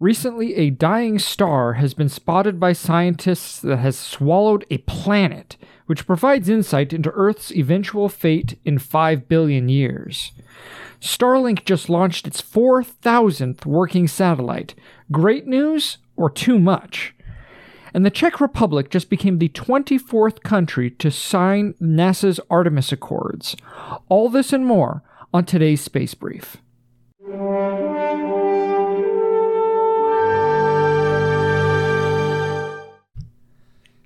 Recently, a dying star has been spotted by scientists that has swallowed a planet, which provides insight into Earth's eventual fate in 5 billion years. Starlink just launched its 4,000th working satellite. Great news or too much? And the Czech Republic just became the 24th country to sign NASA's Artemis Accords. All this and more on today's Space Brief.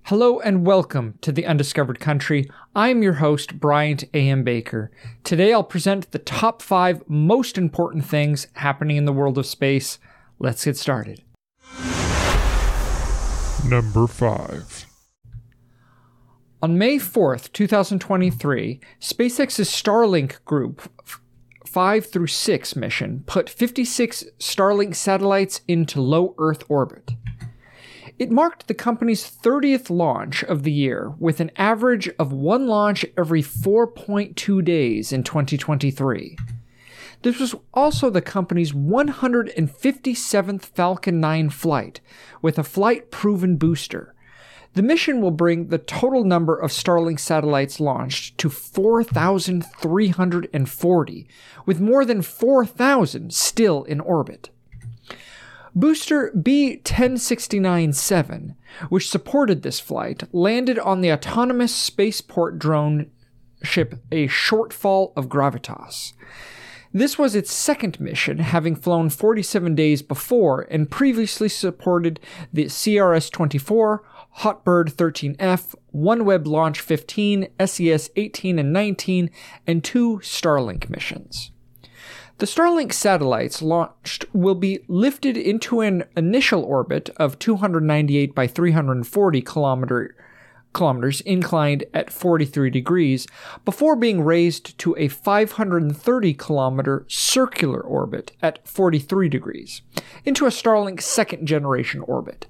Hello and welcome to the Undiscovered Country. I'm your host, Bryant A.M. Baker. Today I'll present the top five most important things happening in the world of space. Let's get started. Number five. On May 4th, 2023, SpaceX's Starlink group 5 through 6 mission put 56 Starlink satellites into low Earth orbit. It marked the company's 30th launch of the year, with an average of one launch every 4.2 days in 2023. This was also the company's 157th Falcon 9 flight, with a flight proven booster. The mission will bring the total number of Starlink satellites launched to 4,340, with more than 4,000 still in orbit. Booster B 1069-7, which supported this flight, landed on the autonomous spaceport drone ship a shortfall of Gravitas. This was its second mission, having flown 47 days before and previously supported the CRS 24, Hotbird 13F, OneWeb Launch 15, SES 18 and 19, and two Starlink missions. The Starlink satellites launched will be lifted into an initial orbit of 298 by 340 kilometer, kilometers inclined at 43 degrees before being raised to a 530 kilometer circular orbit at 43 degrees into a Starlink second generation orbit.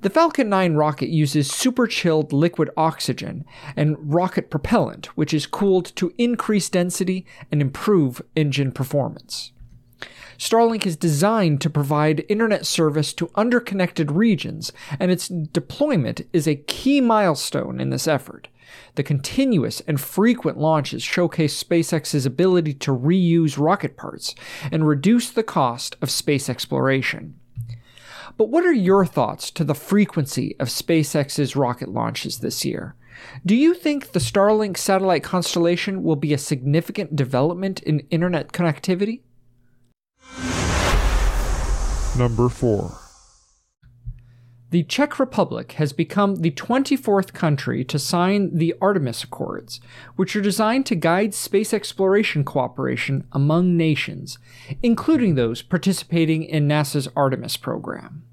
The Falcon 9 rocket uses super chilled liquid oxygen and rocket propellant, which is cooled to increase density and improve engine performance. Starlink is designed to provide internet service to underconnected regions, and its deployment is a key milestone in this effort. The continuous and frequent launches showcase SpaceX's ability to reuse rocket parts and reduce the cost of space exploration. But what are your thoughts to the frequency of SpaceX's rocket launches this year? Do you think the Starlink satellite constellation will be a significant development in internet connectivity? Number four. The Czech Republic has become the 24th country to sign the Artemis Accords, which are designed to guide space exploration cooperation among nations, including those participating in NASA's Artemis program.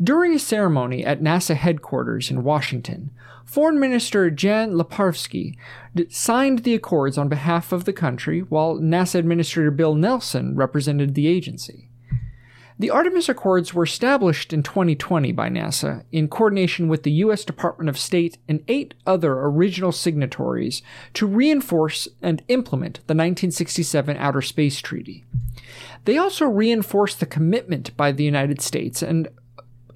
During a ceremony at NASA headquarters in Washington, Foreign Minister Jan Lipavsky signed the accords on behalf of the country, while NASA Administrator Bill Nelson represented the agency. The Artemis Accords were established in 2020 by NASA in coordination with the U.S. Department of State and eight other original signatories to reinforce and implement the 1967 Outer Space Treaty. They also reinforced the commitment by the United States and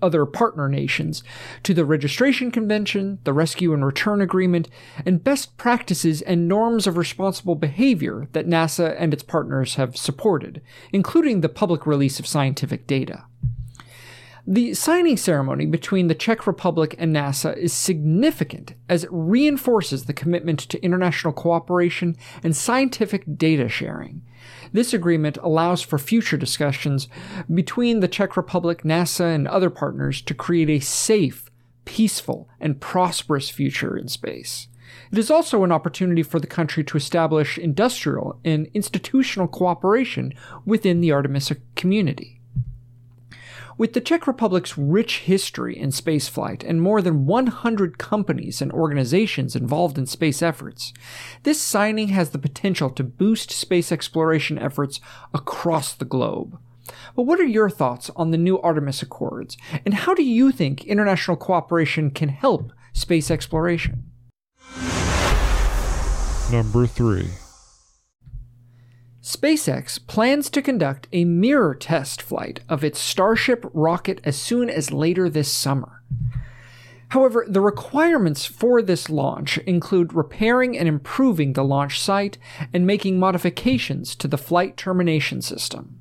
other partner nations to the Registration Convention, the Rescue and Return Agreement, and best practices and norms of responsible behavior that NASA and its partners have supported, including the public release of scientific data. The signing ceremony between the Czech Republic and NASA is significant as it reinforces the commitment to international cooperation and scientific data sharing. This agreement allows for future discussions between the Czech Republic, NASA, and other partners to create a safe, peaceful, and prosperous future in space. It is also an opportunity for the country to establish industrial and institutional cooperation within the Artemis community. With the Czech Republic's rich history in spaceflight and more than 100 companies and organizations involved in space efforts, this signing has the potential to boost space exploration efforts across the globe. But what are your thoughts on the new Artemis Accords, and how do you think international cooperation can help space exploration? Number three. SpaceX plans to conduct a mirror test flight of its Starship rocket as soon as later this summer. However, the requirements for this launch include repairing and improving the launch site and making modifications to the flight termination system.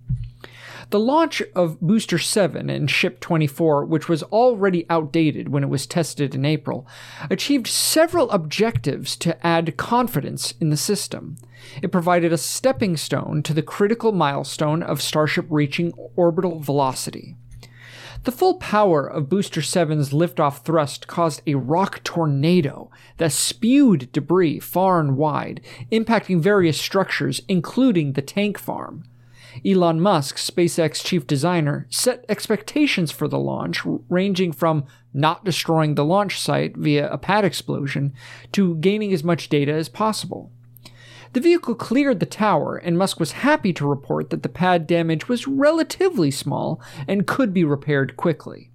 The launch of Booster 7 and Ship 24, which was already outdated when it was tested in April, achieved several objectives to add confidence in the system. It provided a stepping stone to the critical milestone of Starship reaching orbital velocity. The full power of Booster 7's liftoff thrust caused a rock tornado that spewed debris far and wide, impacting various structures, including the tank farm. Elon Musk, SpaceX chief designer, set expectations for the launch ranging from not destroying the launch site via a pad explosion to gaining as much data as possible. The vehicle cleared the tower, and Musk was happy to report that the pad damage was relatively small and could be repaired quickly.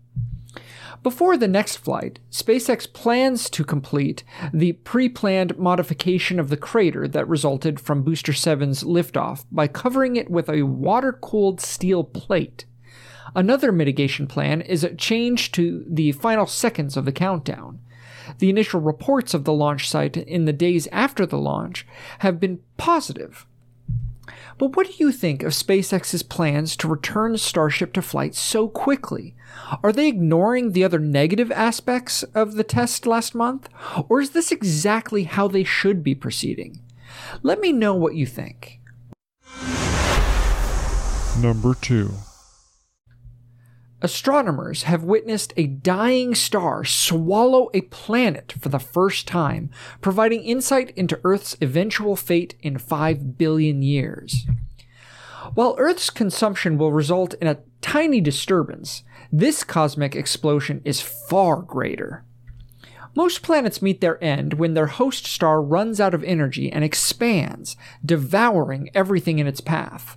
Before the next flight, SpaceX plans to complete the pre planned modification of the crater that resulted from Booster 7's liftoff by covering it with a water cooled steel plate. Another mitigation plan is a change to the final seconds of the countdown. The initial reports of the launch site in the days after the launch have been positive, but what do you think of SpaceX's plans to return Starship to flight so quickly? Are they ignoring the other negative aspects of the test last month? Or is this exactly how they should be proceeding? Let me know what you think. Number 2 Astronomers have witnessed a dying star swallow a planet for the first time, providing insight into Earth's eventual fate in 5 billion years. While Earth's consumption will result in a tiny disturbance, this cosmic explosion is far greater. Most planets meet their end when their host star runs out of energy and expands, devouring everything in its path.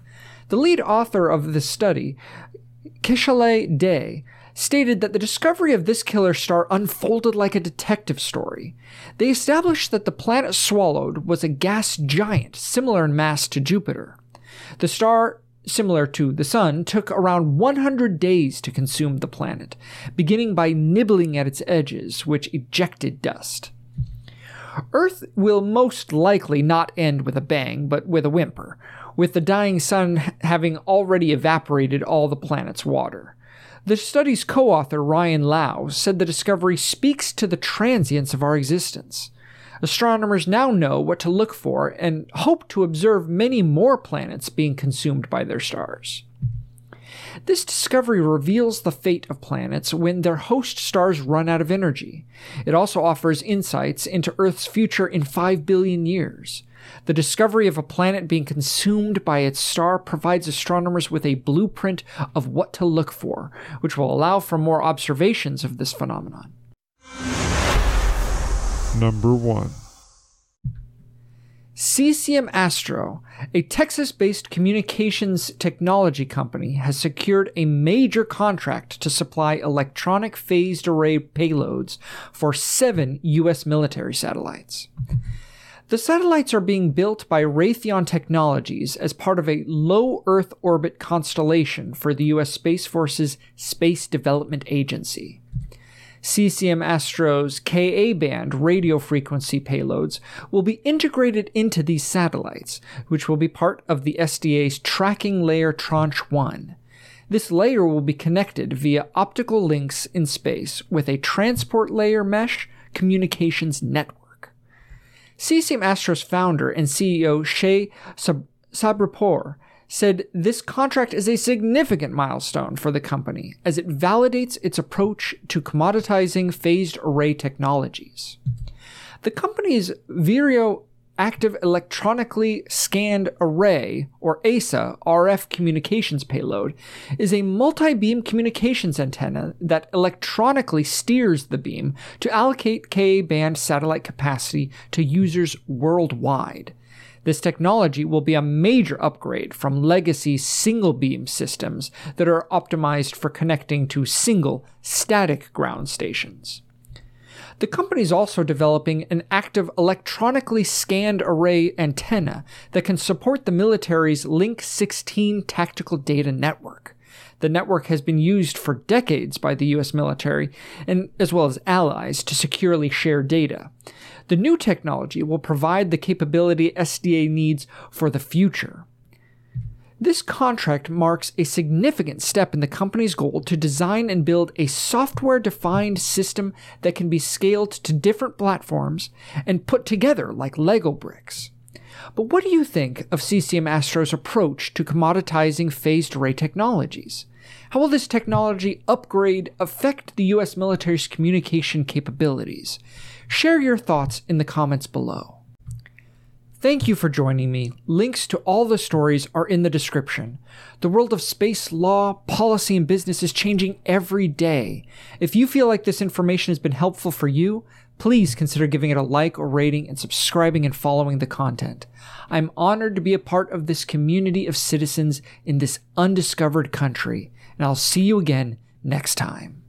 The lead author of this study Kishalay De stated that the discovery of this killer star unfolded like a detective story. They established that the planet swallowed was a gas giant similar in mass to Jupiter. The star, similar to the Sun, took around 100 days to consume the planet, beginning by nibbling at its edges, which ejected dust. Earth will most likely not end with a bang, but with a whimper, with the dying sun having already evaporated all the planet's water. The study's co author, Ryan Lau, said the discovery speaks to the transience of our existence. Astronomers now know what to look for and hope to observe many more planets being consumed by their stars. This discovery reveals the fate of planets when their host stars run out of energy. It also offers insights into Earth's future in 5 billion years. The discovery of a planet being consumed by its star provides astronomers with a blueprint of what to look for, which will allow for more observations of this phenomenon. Number 1 Cesium Astro, a Texas based communications technology company, has secured a major contract to supply electronic phased array payloads for seven U.S. military satellites. The satellites are being built by Raytheon Technologies as part of a low Earth orbit constellation for the U.S. Space Force's Space Development Agency. Cesium Astro's Ka band radio frequency payloads will be integrated into these satellites, which will be part of the SDA's Tracking Layer Tranche 1. This layer will be connected via optical links in space with a transport layer mesh communications network. Cesium Astro's founder and CEO Shey Sab- Sabripour said this contract is a significant milestone for the company as it validates its approach to commoditizing phased array technologies. The company's Vireo Active Electronically Scanned Array, or AESA, RF communications payload, is a multi beam communications antenna that electronically steers the beam to allocate Ka band satellite capacity to users worldwide. This technology will be a major upgrade from legacy single beam systems that are optimized for connecting to single static ground stations. The company is also developing an active electronically scanned array antenna that can support the military's Link 16 tactical data network. The network has been used for decades by the US military and as well as allies to securely share data. The new technology will provide the capability SDA needs for the future. This contract marks a significant step in the company's goal to design and build a software defined system that can be scaled to different platforms and put together like Lego bricks. But what do you think of Cesium Astro's approach to commoditizing phased array technologies? How will this technology upgrade affect the US military's communication capabilities? Share your thoughts in the comments below. Thank you for joining me. Links to all the stories are in the description. The world of space law, policy, and business is changing every day. If you feel like this information has been helpful for you, please consider giving it a like or rating and subscribing and following the content. I'm honored to be a part of this community of citizens in this undiscovered country, and I'll see you again next time.